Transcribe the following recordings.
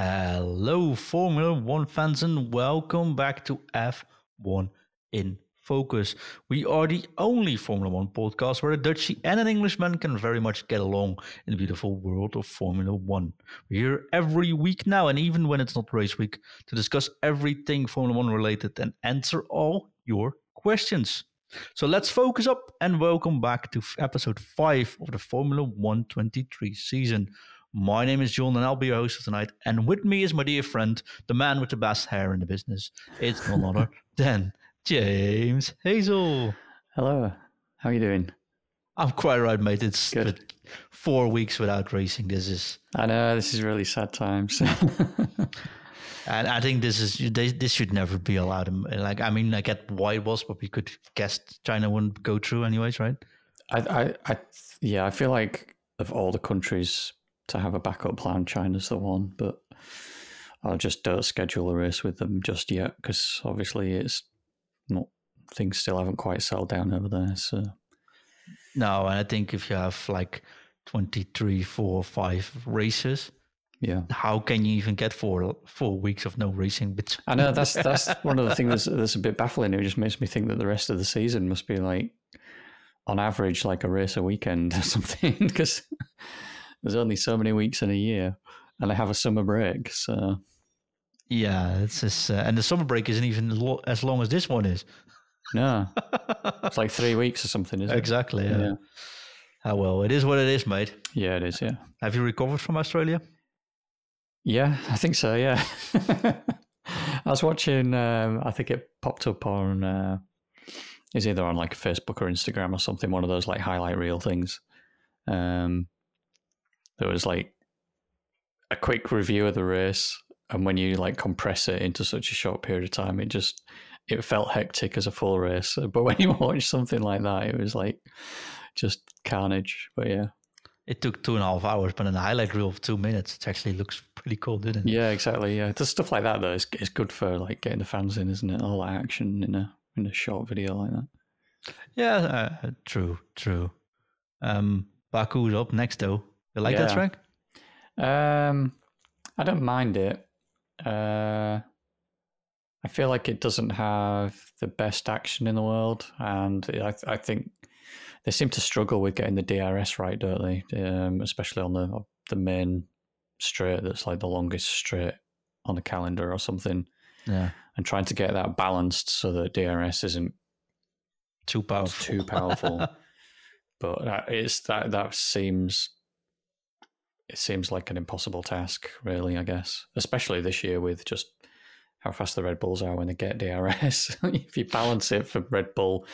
Hello, Formula One fans, and welcome back to F1 in Focus. We are the only Formula One podcast where a Dutchie and an Englishman can very much get along in the beautiful world of Formula One. We're here every week now, and even when it's not race week, to discuss everything Formula One related and answer all your questions. So let's focus up and welcome back to episode 5 of the Formula 123 season. My name is John and I'll be your host for tonight. And with me is my dear friend, the man with the best hair in the business. It's none other than James Hazel. Hello. How are you doing? I'm quite right, mate. It's Good. four weeks without racing. This is, I know this is really sad times. and I think this is this should never be allowed. Like, I mean, I get why it was, but we could guess China wouldn't go through anyways, right? I, I, I, yeah, I feel like of all the countries to have a backup plan, China's the one. But I'll just don't schedule a race with them just yet because obviously it's not things still haven't quite settled down over there. So No, and I think if you have like 23, four, five races, yeah, how can you even get four four weeks of no racing? But I know that's that's one of the things that's, that's a bit baffling. It just makes me think that the rest of the season must be like, on average, like a race a weekend or something, because there's only so many weeks in a year, and I have a summer break. So yeah, it's just, uh, and the summer break isn't even lo- as long as this one is. no, it's like three weeks or something, isn't exactly. it? Yeah. Yeah. Ah, well, it is what it is, mate. yeah, it is. Yeah, Have you recovered from Australia? yeah, I think so. Yeah, I was watching. Um, I think it popped up on. Uh, it's either on like Facebook or Instagram or something. One of those like highlight reel things. Um, there was like a quick review of the race, and when you like compress it into such a short period of time, it just it felt hectic as a full race. But when you watch something like that, it was like just carnage. But yeah, It took two and a half hours, but in a highlight reel of two minutes, it actually looks pretty cool, didn't it? yeah, exactly. Yeah, the stuff like that though is is good for like getting the fans in, isn't it? All that action in a in a short video like that. Yeah, uh, true, true. Um, Baku's up next, though. You like that Yeah. track? Um, I don't mind it. Uh, I feel like it doesn't have the best action in the world, and I, I think they seem to struggle with getting the DRS right, don't they? Um, especially on the the main straight that's like the longest straight on the calendar or something, Yeah, and trying to get that balanced so that DRS isn't too powerful. too powerful. but that, it's that that seems it seems like an impossible task, really. I guess, especially this year with just how fast the Red Bulls are when they get DRS. if you balance it for Red Bull,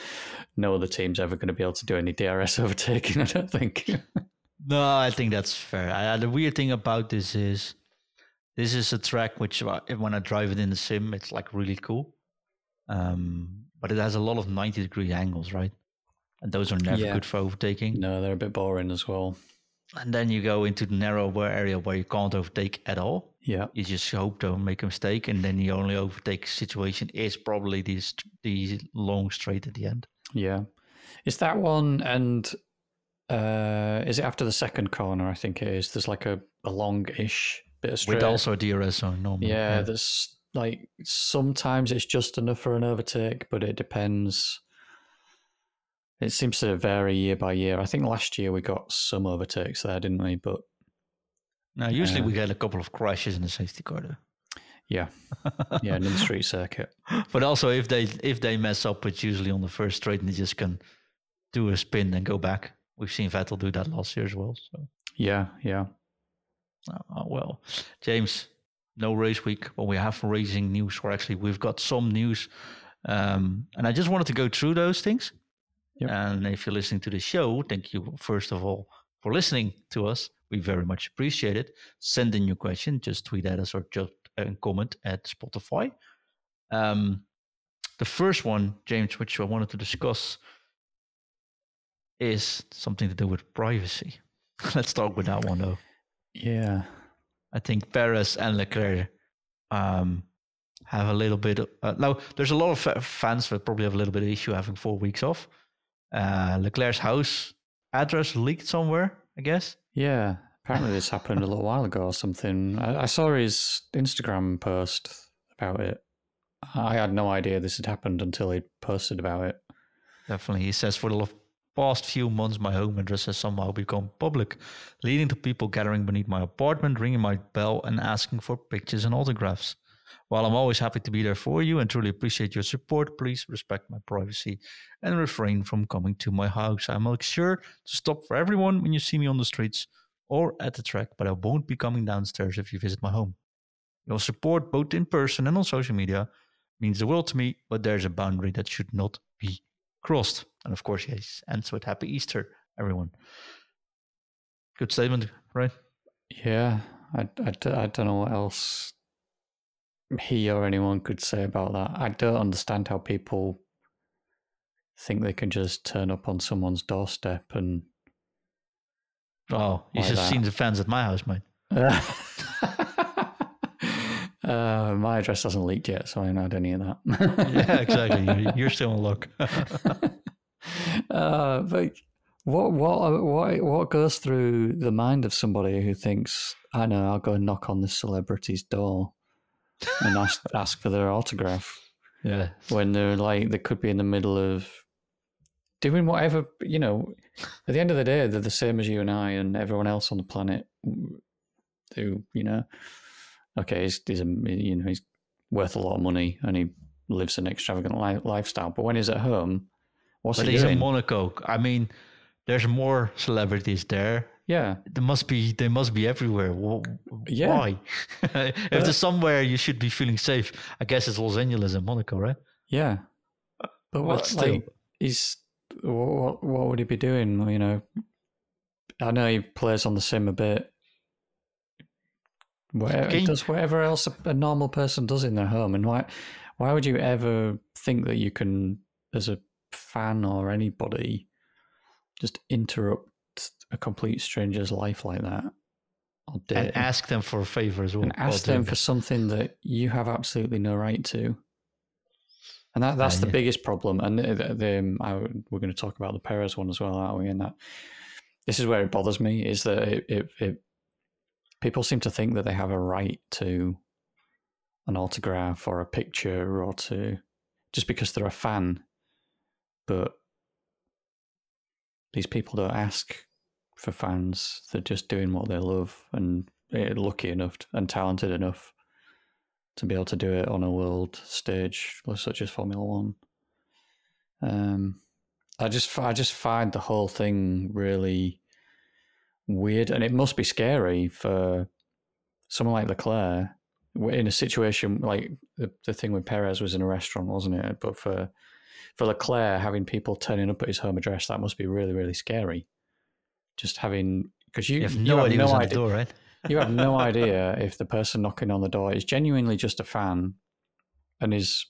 no other team's ever going to be able to do any DRS overtaking. I don't think. No, I think that's fair. I, the weird thing about this is, this is a track which, uh, when I drive it in the sim, it's like really cool. Um, but it has a lot of ninety degree angles, right? And those are never Yeah. good for overtaking. no, they're a bit boring as well. And then you go into the narrow area where you can't overtake at all. Yeah, You just hope don't make a mistake, and then the only overtake situation is probably the st- the long straight at the end. yeah. Is that one and uh is it after the second corner? I think it is. There's like a, a long-ish bit of straight. With also a DRS zone, normal. Yeah, there's like sometimes it's just enough for an overtake, but it depends. It seems to vary year by year. I think last year we got some overtakes there, didn't we? But Now, usually Uh, we get a couple of crashes in the safety car, though. yeah, yeah, in the street circuit. But also, if they if they mess up, it's usually on the first straight, and they just can do a spin and go back. We've seen Vettel do that last year as well. So, Yeah, yeah. oh, oh, well, James, no race week, but we have racing news. Or actually, we've got some news, um, and I just wanted to go through those things. Yep. And if you're listening to the show, thank you first of all for listening to us. We very much appreciate it. Send in your question, just tweet at us or just uh, comment at Spotify. Um, the first one, James, which I wanted to discuss, is something to do with privacy. Let's start with that one, though. Yeah. I think Perez and Leclerc um, have a little bit. Of, uh, now, there's a lot of fa- fans that probably have a little bit of issue having four weeks off. Uh, Leclerc's house address leaked somewhere, I guess. Yeah. Apparently, this happened a little while ago or something. I, I saw his Instagram post about it. I had no idea this had happened until he posted about it. Definitely. He says, for the past few months, my home address has somehow become public, leading to people gathering beneath my apartment, ringing my bell, and asking for pictures and autographs. While I'm always happy to be there for you and truly appreciate your support, please respect my privacy and refrain from coming to my house. I'll make sure to stop for everyone when you see me on the streets or at the track, but I won't be coming downstairs if you visit my home. Your support, both in person and on social media, means the world to me, but there's a boundary that should not be crossed. And of course, yes, ends with Happy Easter, everyone. Good statement, right? Yeah, I, I, I don't know what else he or anyone could say about that. I don't understand how people think they can just turn up on someone's doorstep and. Oh, you like should have seen the fans at my house, mate. uh, my address hasn't leaked yet, so I haven't had any of that. yeah, exactly. You're still on luck. uh, but what what what what goes through the mind of somebody who thinks, I know, I'll go and knock on this celebrity's door and ask ask for their autograph. Yeah. When they're like they could be in the middle of doing whatever you know. At the end of the day, they're the same as you and I and everyone else on the planet. Who you know, okay, he's, he's a you know he's worth a lot of money and he lives an extravagant li- lifestyle. But when he's at home, what's but he he's doing? in Monaco. I mean, there's more celebrities there. Yeah, they must be. They must be everywhere. Yeah. Why? if there's uh, somewhere you should be feeling safe, I guess it's Los Angeles and Monaco, right? Yeah, but what? Still. Like, he's what? What would he be doing? You know, I know he plays on the sim a bit. Whatever, he does whatever else a, a normal person does in their home, and why? Why would you ever think that you can, as a fan or anybody, just interrupt a complete stranger's life like that. And ask them for a favor as well. And ask them for something that you have absolutely no right to. And that, that's uh, the yeah. biggest problem. And the, the, um, I, we're going to talk about the Perez one as well, aren't we? And that this is where it bothers me is that it, it, it, people seem to think that they have a right to an autograph or a picture or to just because they're a fan. But these people don't ask for fans. They're just doing what they love and lucky enough and talented enough to be able to do it on a world stage such as Formula One. Um, I just I just find the whole thing really weird, and it must be scary for someone like Leclerc in a situation like the, the thing with Perez was in a restaurant, wasn't it? But for for Leclerc having people turning up at his home address, that must be really really scary just having because you, you have no you idea, no idea. Door, right? you have no idea if the person knocking on the door is genuinely just a fan and is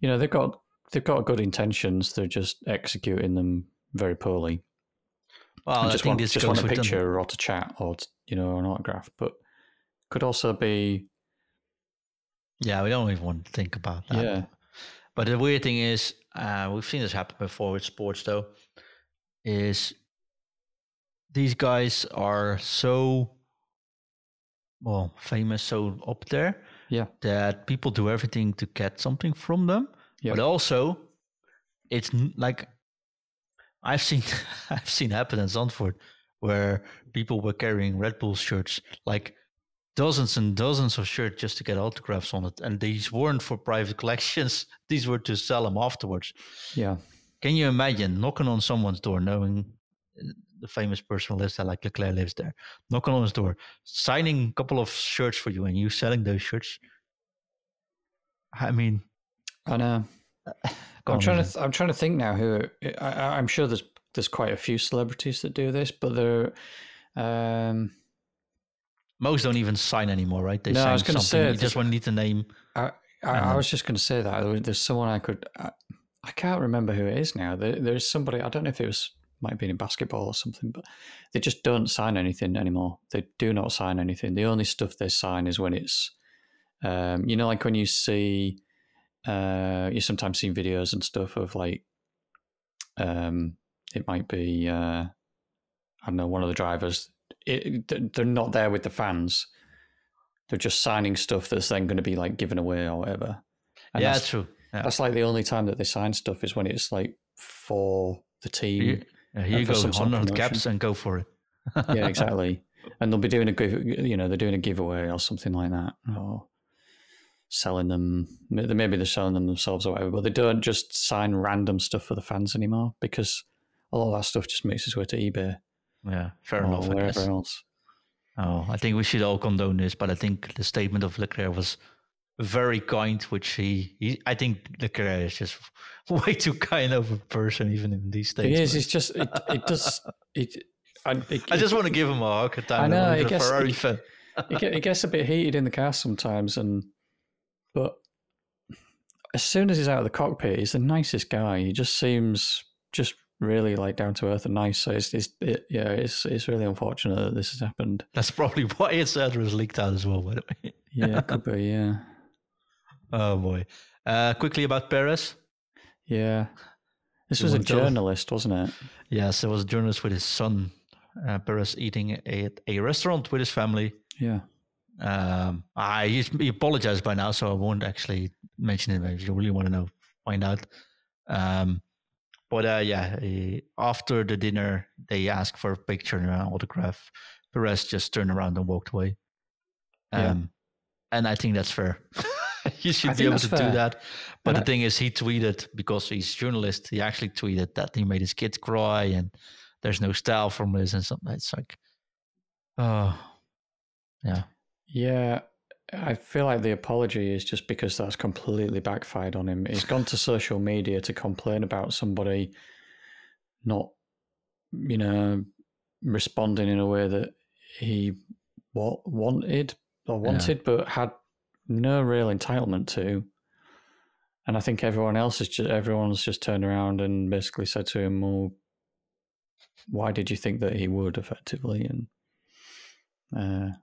you know they've got they've got good intentions they're just executing them very poorly well and I just think want, just want a picture them. or to chat or to, you know an autograph but could also be yeah we don't even want to think about that yeah but the weird thing is uh, we've seen this happen before with sports though is these guys are so well famous, so up there. Yeah. That people do everything to get something from them. But also, it's like I've seen I've seen happen in Zandvoort where people were carrying Red Bull shirts, like dozens and dozens of shirts just to get autographs on it. And these weren't for private collections; these were to sell them afterwards. Yeah. Can you imagine knocking on someone's door, knowing the famous person lives there, like Leclerc lives there, knocking on his door, signing a couple of shirts for you, and you selling those shirts. I mean, I know. I'm trying to. Th- I'm trying to think now. Who I, am sure there's there's quite a few celebrities that do this, but they're. Um, most don't even sign anymore, right? They no, sign I was going to say you just want to need the name. I, I, I was just going to say that there's someone I could. I, I can't remember who it is now. There, there's somebody. I don't know if it was might be in basketball or something, but they just don't sign anything anymore. They do not sign anything. The only stuff they sign is when it's, um, you know, like when you see, uh, you sometimes see videos and stuff of like, um, it might be, uh, I don't know, one of the drivers it, they're not there with the fans. They're just signing stuff that's then going to be like given away or whatever. And yeah, that's, true. Yeah. That's like the only time that they sign stuff is when it's like for the team. Here, yeah, here you go, hundred caps and go for it. yeah, exactly. And they'll be doing a give, you know, they're doing a giveaway or something like that, or selling them. Maybe they're selling them themselves or whatever. But they don't just sign random stuff for the fans anymore because a lot of that stuff just makes its way to eBay. Yeah, fair oh, enough. Wherever else. Oh, I think we should all condone this, but I think the statement of Leclerc was very kind, which he, he I think Leclerc is just way too kind of a person, even in these statements. It is. It's just it, it does it. I, it, I just want to give him a hug at time. I know. It gets, Ferrari fan. it, it gets a bit heated in the car sometimes, and but as soon as he's out of the cockpit, he's the nicest guy. He just seems just really like down to earth and nice. So it's, it's it, yeah, it's it's really unfortunate that this has happened. That's probably why his was leaked out as well. By the way. yeah, it could be. Yeah. Oh boy. Uh, quickly about Perez. Yeah. This was a journalist, wasn't it? Yes, it was a journalist with his son, uh, Perez, eating at a restaurant with his family. Yeah. Um, I he apologized by now, so I won't actually mention it. If you really want to know, find out. Um, but uh, yeah, after the dinner, they asked for a picture and an autograph. Perez just turned around and walked away. Um, yeah. and I think that's fair. you should I be able to fair. do that. But and the I, thing is, he tweeted because he's a journalist. He actually tweeted that he made his kids cry, and there's no style from this and something. It's like, oh, yeah, yeah. I feel like the apology is just because that's completely backfired on him. He's gone to social media to complain about somebody not, you know, responding in a way that he what wanted or wanted, yeah. but had no real entitlement to. And I think everyone else is just everyone's just turned around and basically said to him, "Well, why did you think that he would?" Effectively, and uh,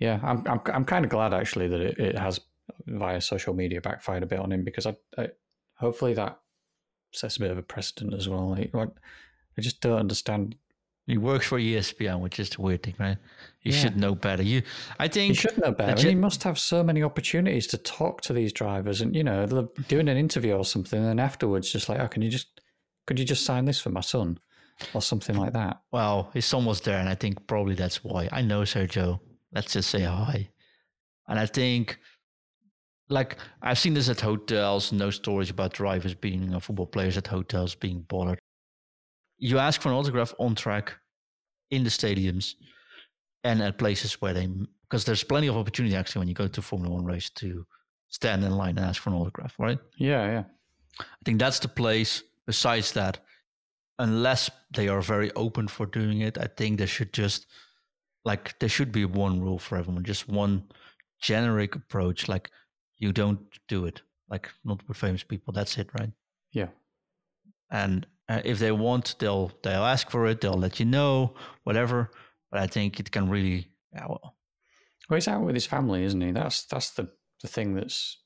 yeah, I'm I'm I'm kind of glad actually that it, it has via social media backfired a bit on him because I, I hopefully that sets a bit of a precedent as well. Like, I just don't understand he works for ESPN, which is the weird thing, right? You yeah. should know better. You, I think, he should know better. Ju- he must have so many opportunities to talk to these drivers, and you know, doing an interview or something, and afterwards, just like, oh, can you just, could you just sign this for my son, or something like that? Well, his son was there, and I think probably that's why. I know Sergio. Let's just say hi, and I think. Like I've seen this at hotels, no stories about drivers being uh, football players at hotels being bothered you ask for an autograph on track in the stadiums and at places where they because there's plenty of opportunity actually when you go to Formula One race to stand in line and ask for an autograph, right? Yeah, yeah. I think that's the place. Besides that, unless they are very open for doing it, I think they should just like there should be one rule for everyone, just one generic approach. Like you don't do it, like not with famous people. That's it, right? Yeah. And uh, if they want, they'll they'll ask for it. They'll let you know, whatever. But I think it can really, yeah, well. Well, he's out with his family, isn't he? That's that's the the thing that's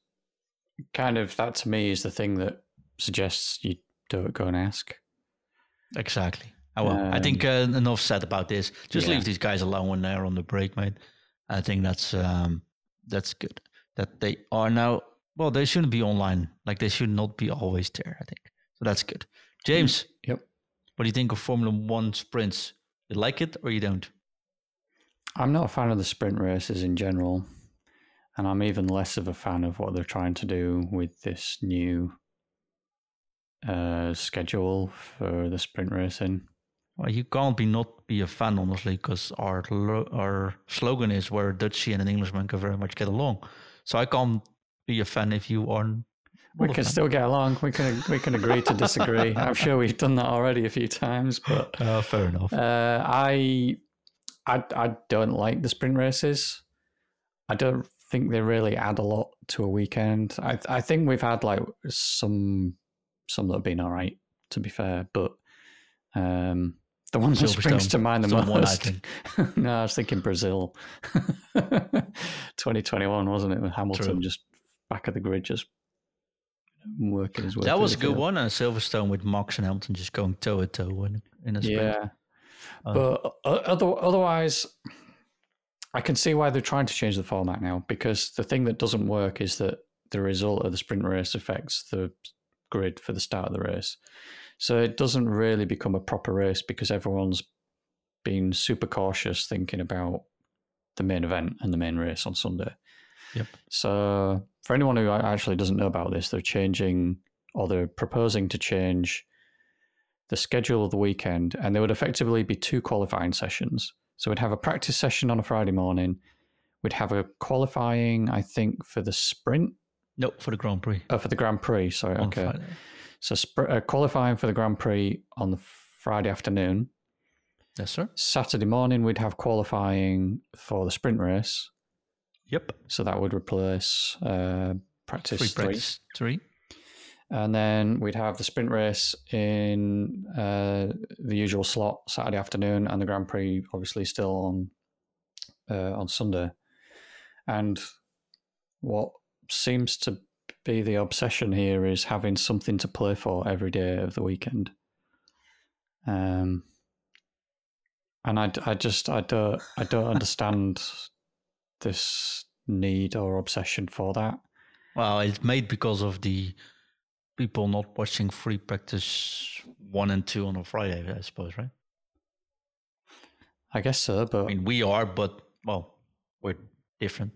kind of that to me is the thing that suggests you don't go and ask. Exactly. Oh, well, um, I think um, uh, enough said about this. Just yeah. leave these guys alone when they're on the break, mate. I think that's um, that's good. That they are now. Well, they shouldn't be online. Like they should not be always there. I think so. That's good. James. Yep. What do you think of Formula One sprints? You like it or you don't? I'm not a fan of the sprint races in general. And I'm even less of a fan of what they're trying to do with this new uh, schedule for the sprint racing. Well, you can't be not be a fan, honestly, because our our slogan is where a Dutchie and an Englishman can very much get along. So I can't be a fan if you aren't. we can still get along. We can we can agree to disagree. I'm sure we've done that already a few times, but uh, fair enough. Uh, I, I I don't like the sprint races. I don't think they really add a lot to a weekend. I I think we've had like some some that have been all right, to be fair, but um, the one that springs to mind the most. One, I think. no, I was thinking Brazil, 2021, wasn't it? With Hamilton True. just back of the grid, just working as well. That was a good one, and Silverstone with Max and Hamilton just going toe to toe in a sprint. Yeah, Uh, but other, otherwise, I can see why they're trying to change the format now because the thing that doesn't work is that the result of the sprint race affects the grid for the start of the race. So it doesn't really become a proper race because everyone's been super cautious thinking about the main event and the main race on Sunday. Yep. So for anyone who actually doesn't know about this, they're changing or they're proposing to change the schedule of the weekend, and there would effectively be two qualifying sessions. So we'd have a practice session on a Friday morning. We'd have a qualifying, I think, for the sprint. no, for the Grand Prix. Oh, for the Grand Prix. Sorry. on okay. Friday. So sp- uh, qualifying for the Grand Prix on the Friday afternoon. Yes, sir. Saturday morning, we'd have qualifying for the sprint race. Yep. So that would replace uh, practice Free three. practice three. And then we'd have the sprint race in uh, the usual slot Saturday afternoon, and the Grand Prix obviously still on uh, on Sunday. And what seems to be the obsession here is having something to play for every day of the weekend. Um, and I, I just I don't I don't understand this need or obsession for that. Well, it's made because of the people not watching free practice one and two on a Friday, I suppose, right? I guess so, but I mean, we are, but well, we're different.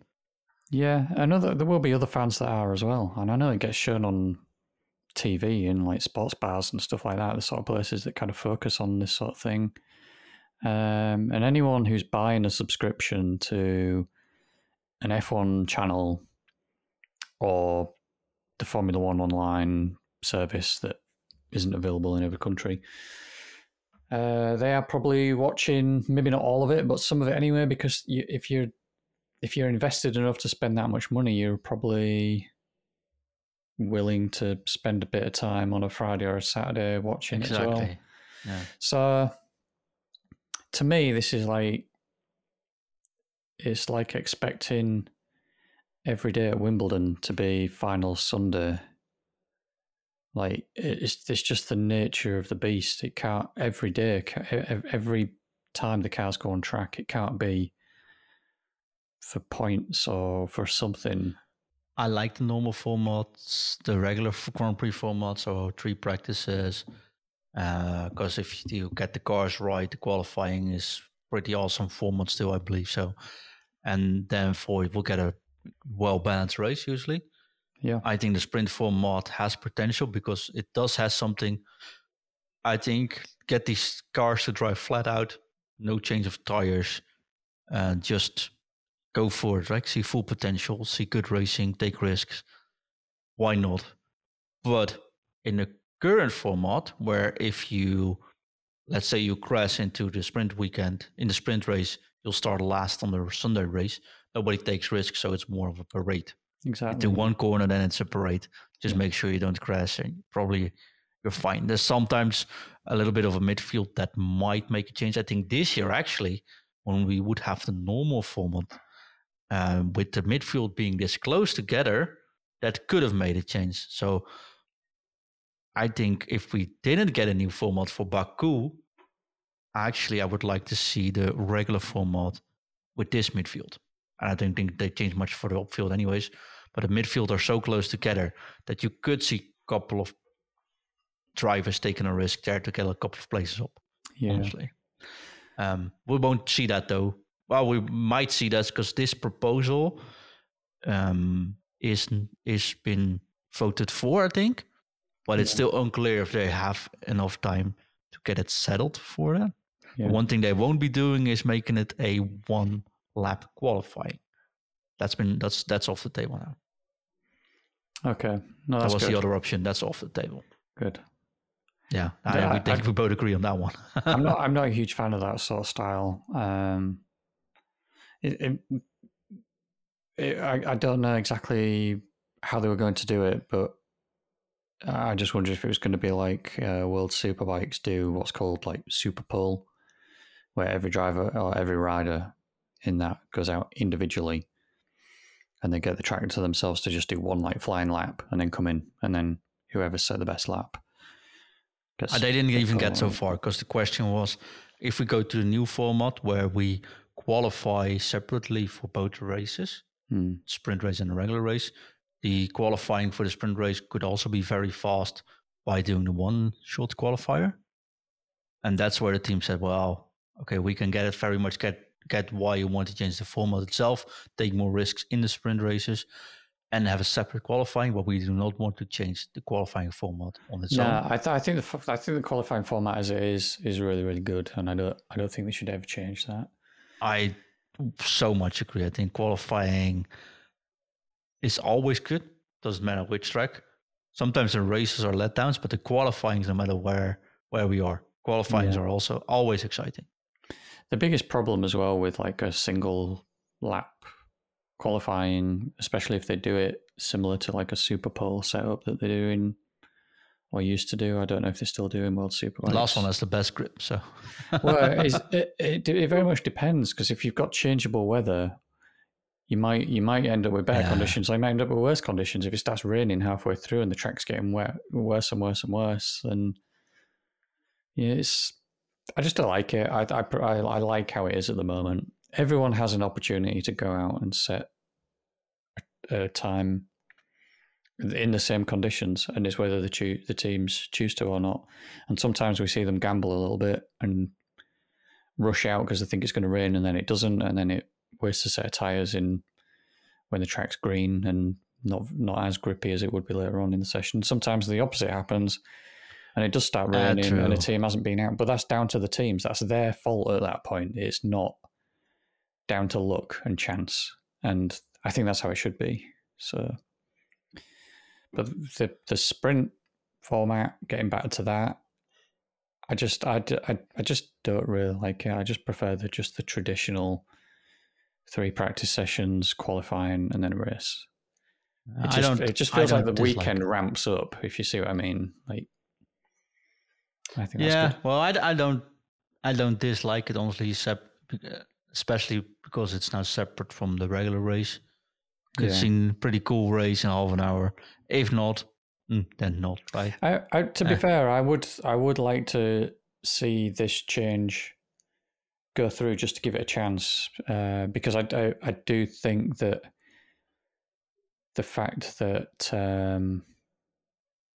Yeah, I know that there will be other fans that are as well, and I know it gets shown on TV in like sports bars and stuff like that. The sort of places that kind of focus on this sort of thing. Um, and anyone who's buying a subscription to an F1 channel or the Formula One online service that isn't available in every country, uh, they are probably watching maybe not all of it, but some of it anyway. Because you, if you're if you're invested enough to spend that much money, you're probably willing to spend a bit of time on a Friday or a Saturday watching it as well. Yeah. So to me, this is like it's like expecting every day at Wimbledon to be final Sunday. Like it's it's just the nature of the beast. It can't every day, every time the cars go on track, it can't be for points or for something. I like the normal formats, the regular Grand Prix format, so three practices. Because if you get the cars right, the qualifying is pretty awesome format still, I believe so. And then for we'll get a well balanced race usually. Yeah. I think the sprint format has potential because it does has something. I think get these cars to drive flat out, no change of tires, uh, just go for it, right? See full potential, see good racing, take risks. Why not? But in the current format, where if you, let's say you crash into the sprint weekend, in the sprint race, you'll start last on the Sunday race. Nobody takes risks, so it's more of a parade. Exactly. Do one corner, then it's a parade. Just Yeah. make sure you don't crash, and probably you're fine. There's sometimes a little bit of a midfield that might make a change. I think this year, actually, when we would have the normal format, um, with the midfield being this close together, that could have made a change. So I think if we didn't get a new format for Baku, actually, I would like to see the regular format with this midfield. And I don't think they change much for the upfield, anyways. But the midfield are so close together that you could see a couple of drivers taking a risk there to get a couple of places up. yeah. Honestly, um, we won't see that though. Well, we might see that because this proposal um, is is been voted for, I think, but it's still unclear if they have enough time to get it settled for that. Yeah. One thing they won't be doing is making it a one lap qualifying. That's been that's that's off the table now. Okay. No, that was good. the other option. That's off the table. Good. Yeah, I, Yeah, I- think we both agree on that one. I'm not. I'm not a huge fan of that sort of style. Um, it, it, it, I, I don't know exactly how they were going to do it, but I just wondered if it was going to be like uh, World Superbikes do what's called like Superpole, where every driver or every rider in that goes out individually, and they get the track to themselves to just do one like flying lap and then come in, and then whoever set the best lap. gets they didn't even get so far because the question was if we go to the new format where we qualify separately for both races, Hmm. sprint race and a regular race, the qualifying for the sprint race could also be very fast by doing the one shot qualifier. And that's where the team said, well, okay, we can get it very much get get why you want to change the format itself, take more risks in the sprint races, and have a separate qualifying. But we do not want to change the qualifying format on its No, own. I, th- I think the I think the qualifying format as it is is really really good, and I don't I don't think they should ever change that. I so much agree. I think qualifying is always good. Doesn't matter which track. Sometimes the races are letdowns, but the qualifying, no matter where where we are, qualifying Yeah. are also always exciting. The biggest problem as well with like a single lap qualifying, especially if they do it similar to like a super pole setup that they do in or used to do. I don't know if they're still do in World Super. The last one has the best grip, so well, it, it it very much depends because if you've got changeable weather, you might you might end up with better Yeah. conditions. I might end up with worse conditions if it starts raining halfway through and the track's getting wet, worse and worse and worse. And yeah, it's I just don't like it. I I I, I like how it is at the moment. Everyone has an opportunity to go out and set a, a time in the same conditions, and it's whether the choo- the teams choose to or not. And sometimes we see them gamble a little bit and rush out because they think it's going to rain, and then it doesn't, and then it wastes a set of tires in when the track's green and not not as grippy as it would be later on in the session. Sometimes the opposite happens, and it does start raining, and true. the team hasn't been out. But that's down to the teams. That's their fault at that point. It's not down to luck and chance, and I think that's how it should be. So, but the the sprint format, getting back to that, I just I I just don't really like it. I just prefer the just the traditional three practice sessions, qualifying, and then race. It I just, don't. it just feels like the weekend it. ramps up, if you see what I mean. Like, I think that's Yeah, good. well, I, I don't. I don't dislike it honestly, sep- uh, especially because it's now separate from the regular race. Could Yeah. seem pretty cool race in half an hour. If not, mm, then not. Right? I, I, to be Eh. fair, I would I would like to see this change go through just to give it a chance uh, because I, I I do think that the fact that um,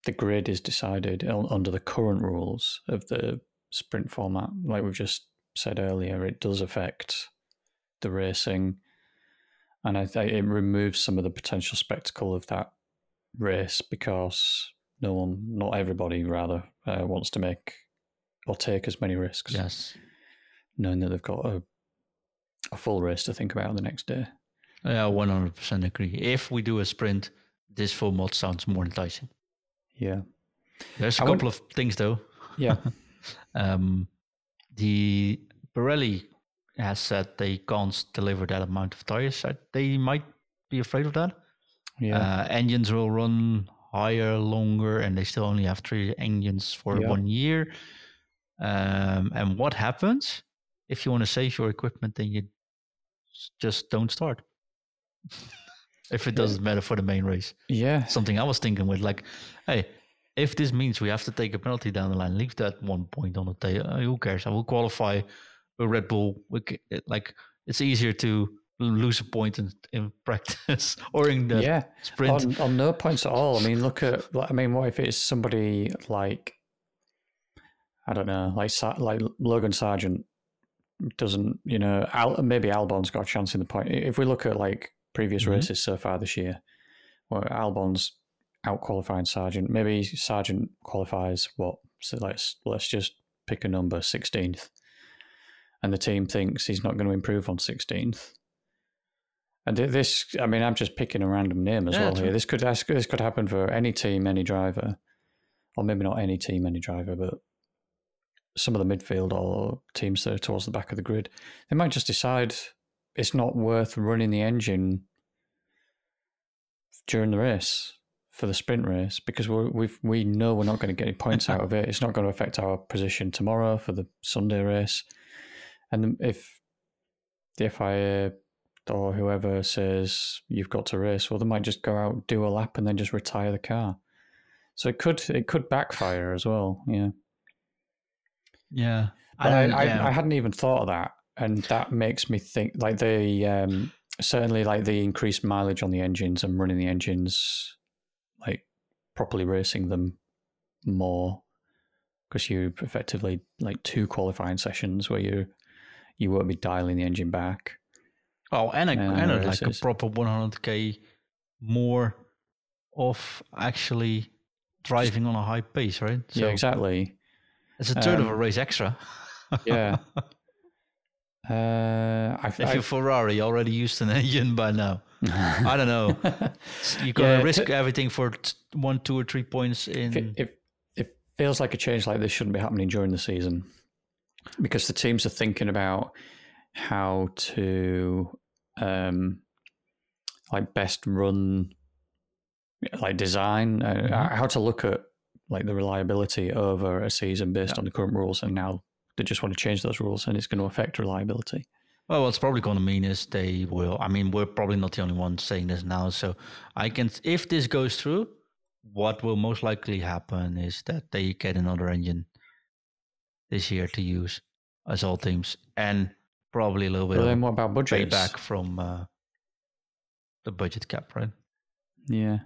the grid is decided under the current rules of the sprint format, like we've just said earlier, it does affect the racing, and I think it removes some of the potential spectacle of that race because no one, not everybody, rather, uh, wants to make or take as many risks, Yes. knowing that they've got a a full race to think about the next day. Yeah, one hundred percent agree. If we do a sprint, this format sounds more enticing. Yeah, There's a I would- couple of things though. yeah, Um, the Pirelli has said they can't deliver that amount of tires. They might be afraid of that. yeah. Uh, engines will run higher, longer, and they still only have three engines for Yeah. one year. Um, and what happens if you want to save your equipment? Then you just don't start. if it doesn't matter for the main race. yeah, Something I was thinking with like, hey, if this means we have to take a penalty down the line, leave that one point on the table. Uh, who cares? I will qualify a Red Bull. We it- Like it's easier to lose a point in, in practice or in the yeah. sprint. On, on no points at all. I mean, look at. I mean, what if it's somebody like, I don't know, like like Logan Sargeant doesn't, you know, Al, maybe Albon's got a chance in the point. If we look at like previous Mhm. races so far this year, where Albon's out qualifying Sargeant, maybe Sargeant qualifies what? So let's let's just pick a number, sixteenth, and the team thinks he's not going to improve on sixteenth. And this, I mean, I'm just picking a random name as Yeah, well here. This could this could this could happen for any team, any driver, or maybe not any team, any driver, but some of the midfield or teams that are towards the back of the grid. They might just decide it's not worth running the engine during the race for the sprint race because we're, we've we know we're not going to get any points out of it. It's not going to affect our position tomorrow for the Sunday race. And if the FIA or whoever says you've got to race, well, they might just go out, do a lap, and then just retire the car. So it could it could backfire as well. Yeah, Yeah, But I, I, yeah. I hadn't even thought of that, and that makes me think like the um, certainly like the increased mileage on the engines and running the engines, like properly racing them more, because you effectively like two qualifying sessions where you you won't be dialing the engine back. Oh, and a, Yeah, and a, like a proper 100k more of actually driving on a high pace, right? yeah, exactly. It's a third of a Um, race extra. Yeah. Uh, I, if you're Ferrari, you already used an engine by now. I don't know. You're gonna Yeah, risk t- everything for t- one, two, or three points in. it, it, it feels like a change like this shouldn't be happening during the season because the teams are thinking about how to um like best run like design uh, Mhm. how to look at like the reliability over a season based on the current rules and now they just want to change those rules and it's going to affect reliability Well, what's probably going to mean is they will. I mean, we're probably not the only ones saying this now. So I can, if this goes through, what will most likely happen is that they get another engine this year to use as all teams, and probably a little bit but of then what about budget? payback from uh, the budget cap, right? yeah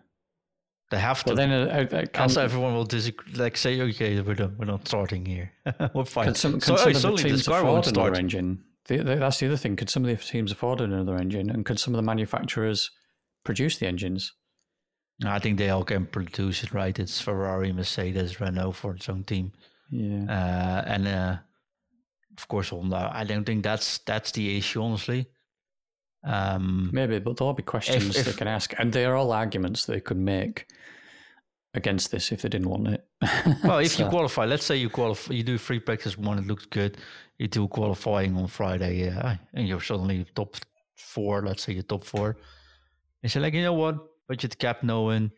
They have to. but then uh, uh, can, also, everyone will disagree. Like say, okay, we're done. We're not starting here. we're fine. Can some, so, some oh, of the teams afford another engine? The, the, that's the other thing. Could some of the teams afford another engine, and could some of the manufacturers produce the engines? I think they all can produce it, right? It's Ferrari, Mercedes, Renault for its own team. Yeah, uh, and uh, of course Honda. I don't think that's that's the issue, honestly. Um, maybe, but there'll be questions they if- can ask, and they are all arguments they could make against this if they didn't want it. well, if you qualify, let's say you qualify, you do free practice one, it looks good. You do qualifying on Friday, yeah, and you're suddenly top four. Let's say you're top four. And say like, you know what, budget cap, knowing,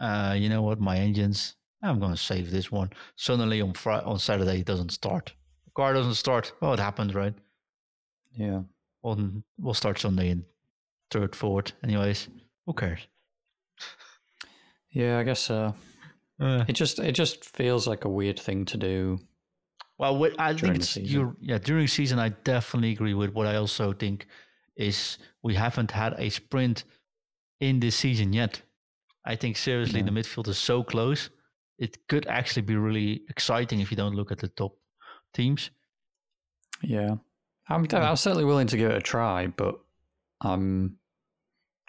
uh, you know what, my engines, I'm gonna save this one. Suddenly on Friday, on Saturday, it doesn't start. The car doesn't start. Well, it happens, right? yeah, on we'll start Sunday in third, fourth. Anyways, who cares? yeah, I guess so. It just it just feels like a weird thing to do. well, I think it's you. Yeah, during season, I definitely agree with what I also think is we haven't had a sprint in this season yet. I think seriously, the midfield is so close. It could actually be really exciting if you don't look at the top teams. Yeah, I'm I'm certainly willing to give it a try, but I'm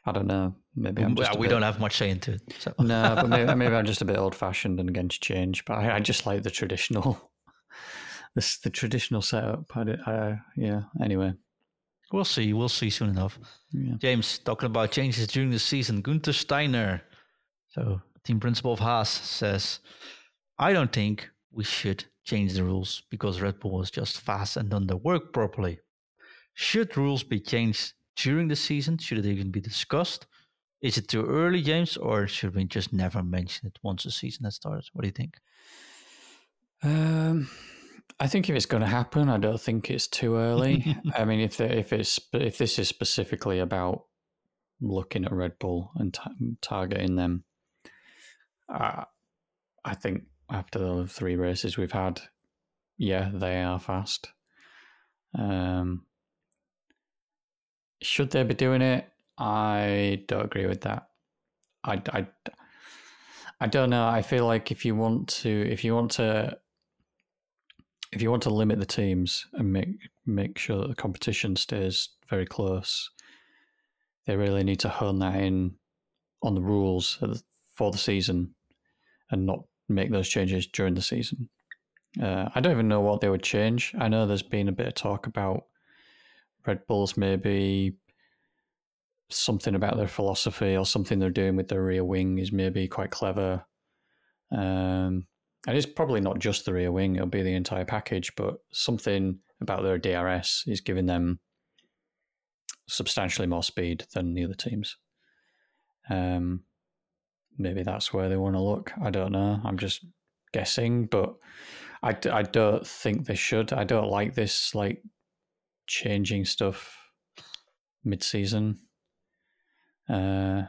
I don't know. Maybe I'm mm, just Well, a we bit- don't have much say into it. So. No, but maybe, maybe I'm just a bit old fashioned and against change. But I, I just like the traditional, this the traditional setup. I, I yeah. Anyway, We'll see. We'll see soon enough. yeah. James, talking about changes during the season, Gunther Steiner, so team principal of Haas, says, I don't think we should change the rules because Red Bull is just fast and done their work properly. Should rules be changed during the season? Should it even be discussed? Is it too early, James, or should we just never mention it once the season has started? What do you think? Um, I think if it's going to happen, I don't think it's too early. I mean, if the, if it's if this is specifically about looking at Red Bull and ta- targeting them, uh, I think after the three races we've had, yeah, they are fast. Um, should they be doing it? I don't agree with that. I, I, I don't know. I feel like if you want to, if you want to, if you want to limit the teams and make make sure that the competition stays very close, they really need to hone that in on the rules for the season and not make those changes during the season. Uh, I don't even know what they would change. I know there's been a bit of talk about Red Bulls maybe something about their philosophy or something they're doing with their rear wing is maybe quite clever. Um, and it's probably not just the rear wing; it'll be the entire package. But something about their DRS is giving them substantially more speed than the other teams. Um, maybe that's where they want to look. I don't know. I'm just guessing, but I, I don't think they should. I don't like this like changing stuff mid season. Uh,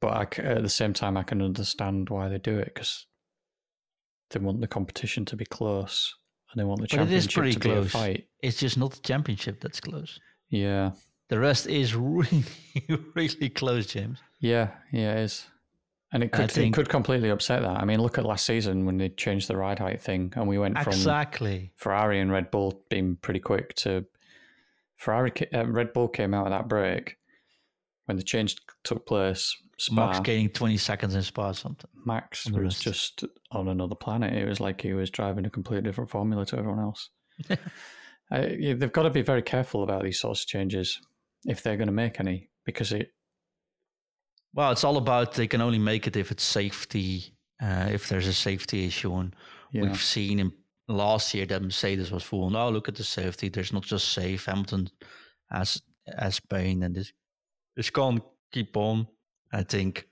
but I at the same time, I can understand why they do it because they want the competition to be close and they want the But it is championship pretty to be a close. fight. It's just not the championship that's close. Yeah, The rest is really, really close, James. Yeah, yeah, it is. And it could think- it could completely upset that. I mean, look at last season when they changed the ride height thing, and we went from Exactly. Ferrari and Red Bull being pretty quick to Ferrari. Uh, Red Bull came out of that break when the change took place. Spa, Max gaining 20 seconds in Spa or something. Max was rest. just on another planet. It was like he was driving a completely different formula to everyone else. uh, they've got to be very careful about these sorts of changes if they're going to make any, because it. Well, it's all about they can only make it if it's safety, uh, if there's a safety issue. And Yeah, we've seen in last year that Mercedes was full. Now look at the safety. There's not just safe. Hamilton has has pain, and this this can't keep on. I think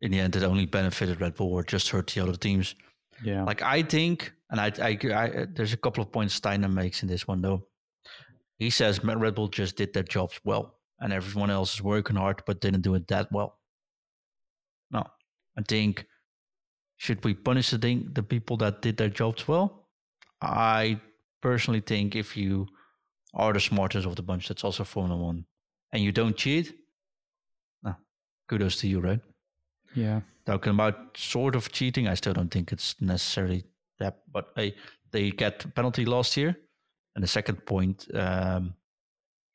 in the end, it only benefited Red Bull or just hurt the other teams. yeah, Like I think, and I, I, I there's a couple of points Steiner makes in this one though. He says Red Bull just did their jobs well, and everyone else is working hard but didn't do it that well. No, I think should we punish the thing, the people that did their jobs well? I personally think if you are the smartest of the bunch, that's also Formula One, and you don't cheat, no, kudos to you, right? yeah, talking about sort of cheating. I still don't think it's necessarily that, but they they get penalty last year. And the second point um,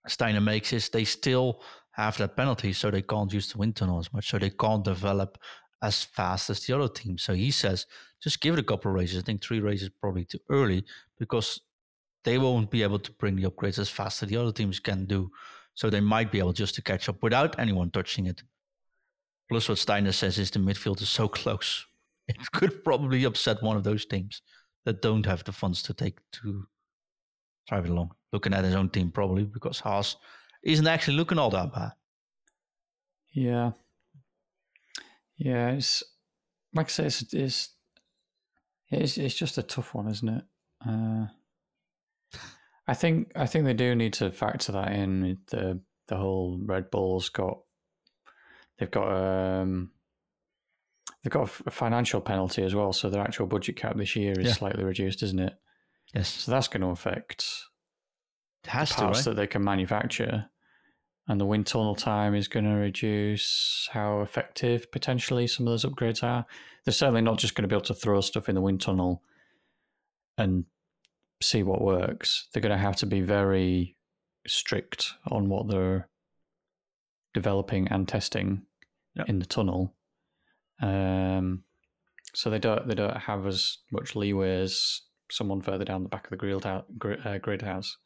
Steiner makes is they still have that penalty, so they can't use the wind tunnel as much, so they can't develop as fast as the other team. So he says just give it a couple of races. I think three races probably too early because they won't be able to bring the upgrades as fast as the other teams can do. So they might be able just to catch up without anyone touching it. Plus, what Steiner says is the midfield is so close. It could probably upset one of those teams that don't have the funds to take to drive it along. Looking at his own team, probably because Haas isn't actually looking all that bad. yeah, yeah. It's like I say, it's it's it's, it's just a tough one, isn't it? Uh, I think I think they do need to factor that in. The the whole Red Bull's got they've got um they've got a financial penalty as well, so their actual budget cap this year is Yeah. slightly reduced, isn't it? Yes, So that's going to affect it has to, parts right? that they can manufacture, and the wind tunnel time is going to reduce how effective potentially some of those upgrades are. They're certainly not just going to be able to throw stuff in the wind tunnel and see what works. They're going to have to be very strict on what they're developing and testing Yeah. in the tunnel. Um, so they don't they don't have as much leeway as someone further down the back of the grid, uh, grid house.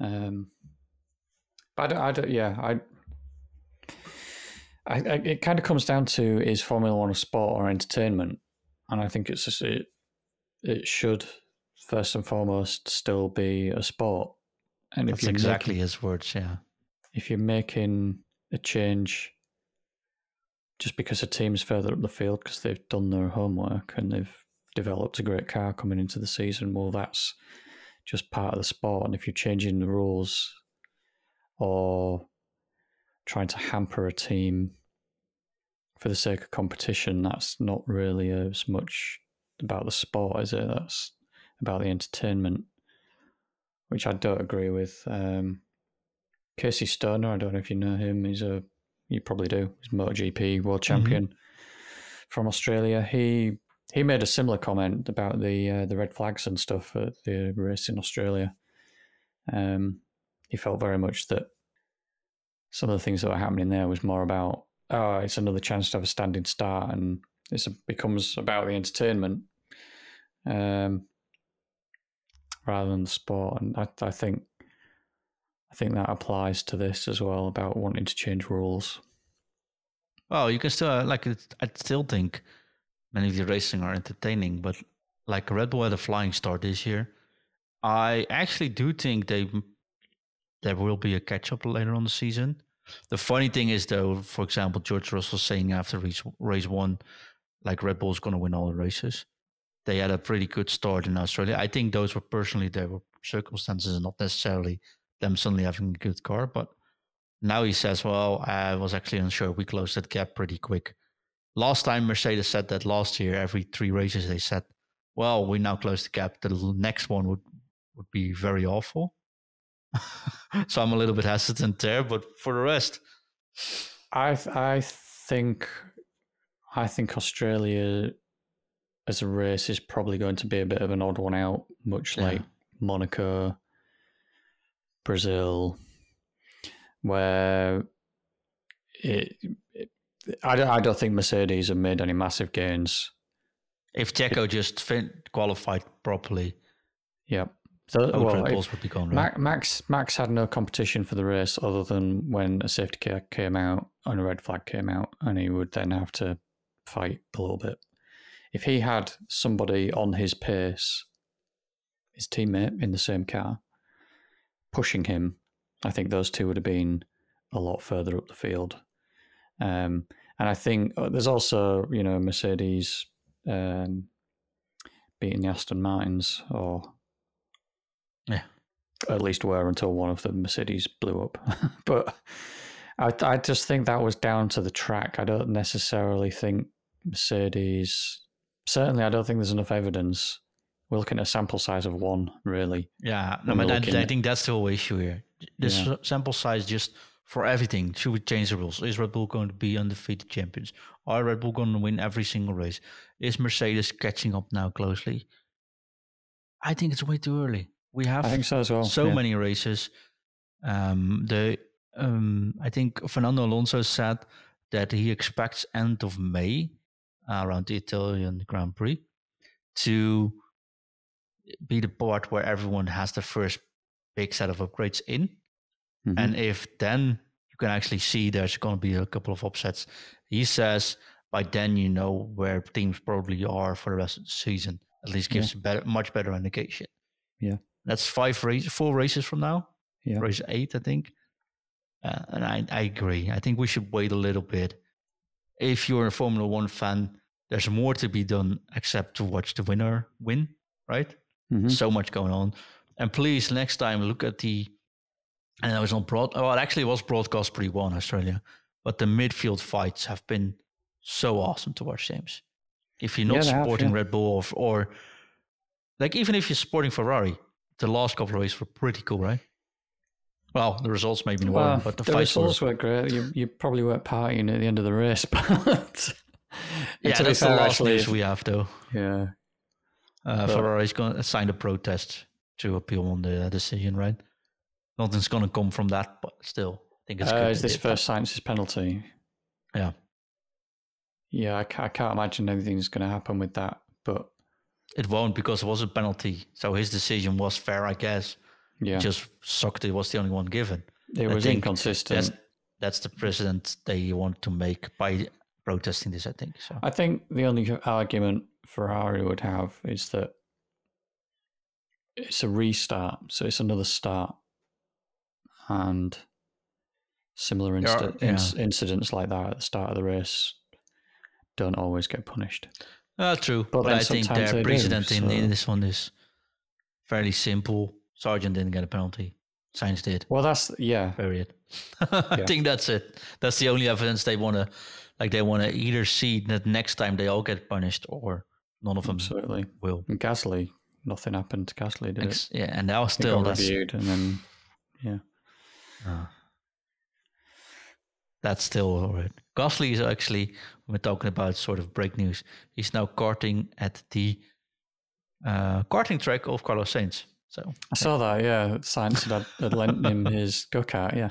Um, but I don't, I don't, yeah, I, I, I it kind of comes down to is Formula One a sport or entertainment, and I think it's just, it, it should first and foremost still be a sport. And That's you're exactly making- his words. Yeah, if you're making a change just because a team's further up the field because they've done their homework and they've developed a great car coming into the season, well, that's just part of the sport. And if you're changing the rules or trying to hamper a team for the sake of competition, that's not really as much about the sport, is it? That's about the entertainment, which I don't agree with. Um, Casey Stoner, I don't know if you know him. He's a you probably do. He's MotoGP world champion from Australia. He he made a similar comment about the uh, the red flags and stuff at the race in Australia. Um, he felt very much that some of the things that were happening there was more about oh, it's another chance to have a standing start, and it becomes about the entertainment um, rather than the sport. And I, I think I think that applies to this as well about wanting to change rules. Well, you can still like. I still think many of the racing are entertaining, but like Red Bull had a flying start this year. I actually do think they there will be a catch up later on the season. The funny thing is, though, for example, George Russell saying after race, race one, like Red Bull's going to win all the races. They had a pretty good start in Australia. I think those were personally there were circumstances and not necessarily them suddenly having a good car. But now he says, well, I was actually unsure. We closed that gap pretty quick last time Mercedes said that last year, every three races they said, "Well, we now close the gap. The next one would would be very awful." so I'm a little bit hesitant there, but for the rest, I I think I think Australia as a race is probably going to be a bit of an odd one out, much Yeah. like Monaco, Brazil, where it, it I, don't, I don't think Mercedes have made any massive gains. if Checo just fin- qualified properly, Yep. So, well, Red Bulls would be gone. Right? Max Max had no competition for the race other than when a safety car came out and a red flag came out, and he would then have to fight a little bit. If he had somebody on his pace, his teammate in the same car, pushing him, I think those two would have been a lot further up the field. Um, and I think uh, there's also, you know, Mercedes um, beating the Aston Martins or Yeah. at least were until one of the Mercedes blew up. but I, I just think that was down to the track. I don't necessarily think Mercedes. Certainly, I don't think there's enough evidence. We're looking at a sample size of one, really. Yeah, no, but I, I think that's the whole issue here. This Yeah. sample size just for everything. Should we change the rules? Is Red Bull going to be undefeated champions? Are Red Bull going to win every single race? Is Mercedes catching up now closely? I think it's way too early. We have I think so as well. so yeah. many races. Um, the um, I think Fernando Alonso said that he expects end of May, uh, around the Italian Grand Prix, to be the part where everyone has the first big set of upgrades in. Mhm. And if then you can actually see there's going to be a couple of upsets, he says by then you know where teams probably are for the rest of the season. At least gives a better, much better indication. Yeah. that's five races, four races from now. Yeah. race eight, I think. Uh, and I, I agree. I think we should wait a little bit. If you're a Formula One fan, there's more to be done except to watch the winner win, right? Mhm. So much going on. And please, next time, look at the. And it was on broad. Well, it actually was broadcast pretty well in Australia, but the midfield fights have been so awesome to watch, James. If you're not Yeah, they have, supporting yeah. Red Bull or, or like even if you're supporting Ferrari, the last couple of races were pretty cool, right? Well, the results maybe Well, weren't, but the, the fights were. results were great. You, you probably weren't partying at the end of the race, but Yeah, that's the last actually, news we have, though. yeah, Uh, Ferrari's going to sign a protest to appeal on the decision, right? Nothing's going to come from that, but still, I think it's uh, good. is this first Sainz's penalty? Yeah. Yeah, I ca- I can't imagine anything's going to happen with that. But It won't because it was a penalty. So his decision was fair, I guess. yeah, Just sucked it was the only one given. it was inconsistent. That's that's the precedent they want to make by protesting this, I think. So I think the only argument Ferrari would have is that it's a restart, so it's another start, and similar There are- inci- inc- incidents like that at the start of the race don't always get punished. uh, true. But But, I think their do, precedent in, this one is fairly simple. Sargeant didn't get a penalty. Sainz did. Well, that's yeah, Period. I Yeah. think that's it. That's the only evidence they want to, like, they want to either see that next time they all get punished or none of them absolutely. will. And Gasly, nothing happened to Gasly, did it? Yeah, and now still that's reviewed, and then yeah, uh, that's still all right. Gasly is actually we're talking about sort of break news. He's now karting at the uh, karting track of Carlos Sainz. So I saw that. Yeah, Sainz had, had lent him his go kart. Yeah,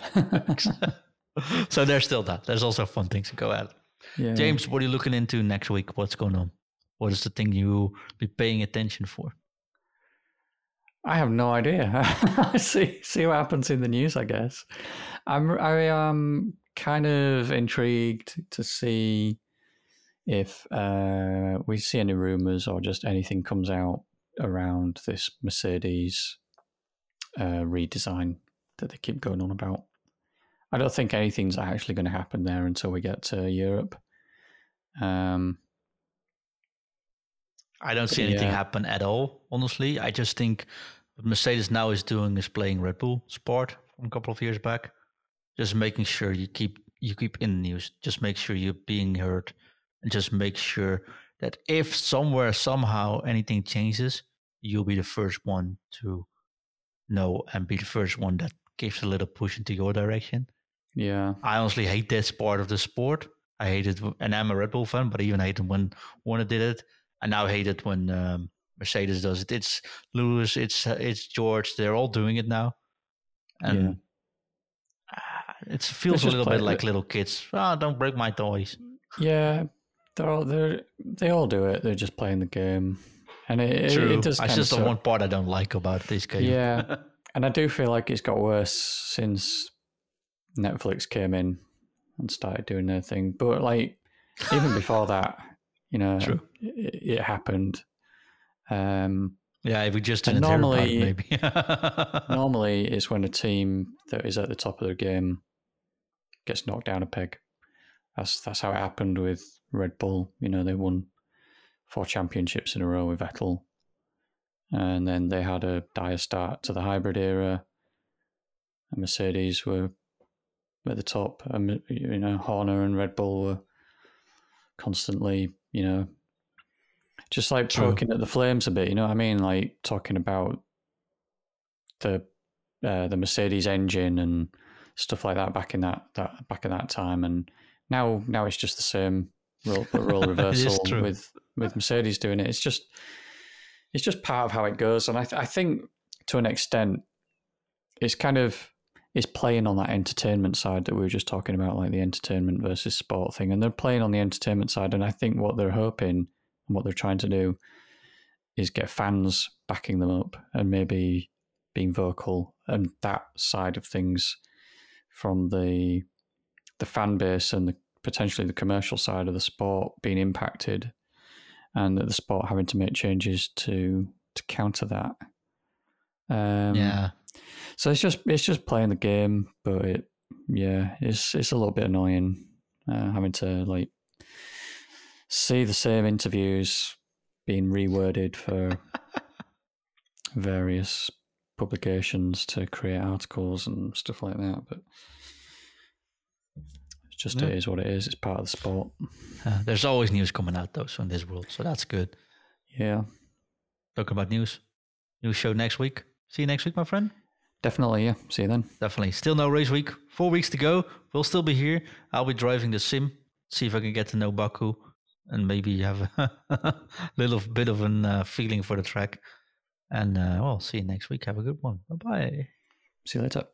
so there's still that. There's also fun things to go at. yeah. James, what are you looking into next week? What's going on? What is the thing you be paying attention for? I have no idea. see see what happens in the news. I guess I'm I am kind of intrigued to see if uh, we see any rumors or just anything comes out around this Mercedes uh, redesign that they keep going on about. I don't think anything's actually going to happen there until we get to Europe. Um, I don't see anything Yeah. happen at all, honestly. I just think what Mercedes now is doing is playing Red Bull Sport from a couple of years back. Just making sure you keep you keep in the news. Just make sure you're being heard and just make sure that if somewhere somehow anything changes, you'll be the first one to know and be the first one that gives a little push into your direction. Yeah. I honestly hate this part of the sport. I hate it, and I'm a Red Bull fan, but I even hate it when Horner did it. I now hate it when um, Mercedes does it. It's Lewis, it's it's George. They're all doing it now, and Yeah. uh, it feels a little bit it. like little kids. Ah, don't break my toys. Yeah. They're all, they're, they all do it. They're just playing the game. And it, it, True. it does That's just the one part I don't like about this game. Yeah. And I do feel like it's got worse since Netflix came in and started doing their thing. But like even before that, you know, True. it, it happened. Um, yeah. If we just didn't hear about it, normally- maybe. normally, it's when a team that is at the top of their game gets knocked down a peg. That's that's how it happened with Red Bull. You know, they won four championships in a row with Vettel, and then they had a dire start to the hybrid era. And Mercedes were at the top, and you know Horner and Red Bull were constantly, you know, just like True. poking at the flames a bit. You know what I mean? Like talking about the uh, the Mercedes engine and stuff like that back in that, that back in that time, and now now it's just the same role, role reversal with with Mercedes doing it. It's just it's just part of how it goes, and I th- I think to an extent it's kind of it's playing on that entertainment side that we were just talking about, like the entertainment versus sport thing, and they're playing on the entertainment side, and I think what they're hoping and what they're trying to do is get fans backing them up and maybe being vocal and that side of things from the the fan base and the potentially the commercial side of the sport being impacted and that the sport having to make changes to to counter that um yeah. So it's just it's just playing the game but it yeah it's it's a little bit annoying uh, having to like see the same interviews being reworded for various publications to create articles and stuff like that but it's just Yeah. it is what it is it's part of the sport Uh, there's always news coming out though, so in this world, so that's good. yeah Talking about news, new show next week. See you next week, my friend. Definitely yeah see you then Definitely. Still no race week. Four weeks to go. We'll still be here. I'll be driving the sim. See if I can get to know Baku and maybe have a little bit of a uh, feeling for the track. And uh, well, see you next week. Have a good one. Bye bye. see you later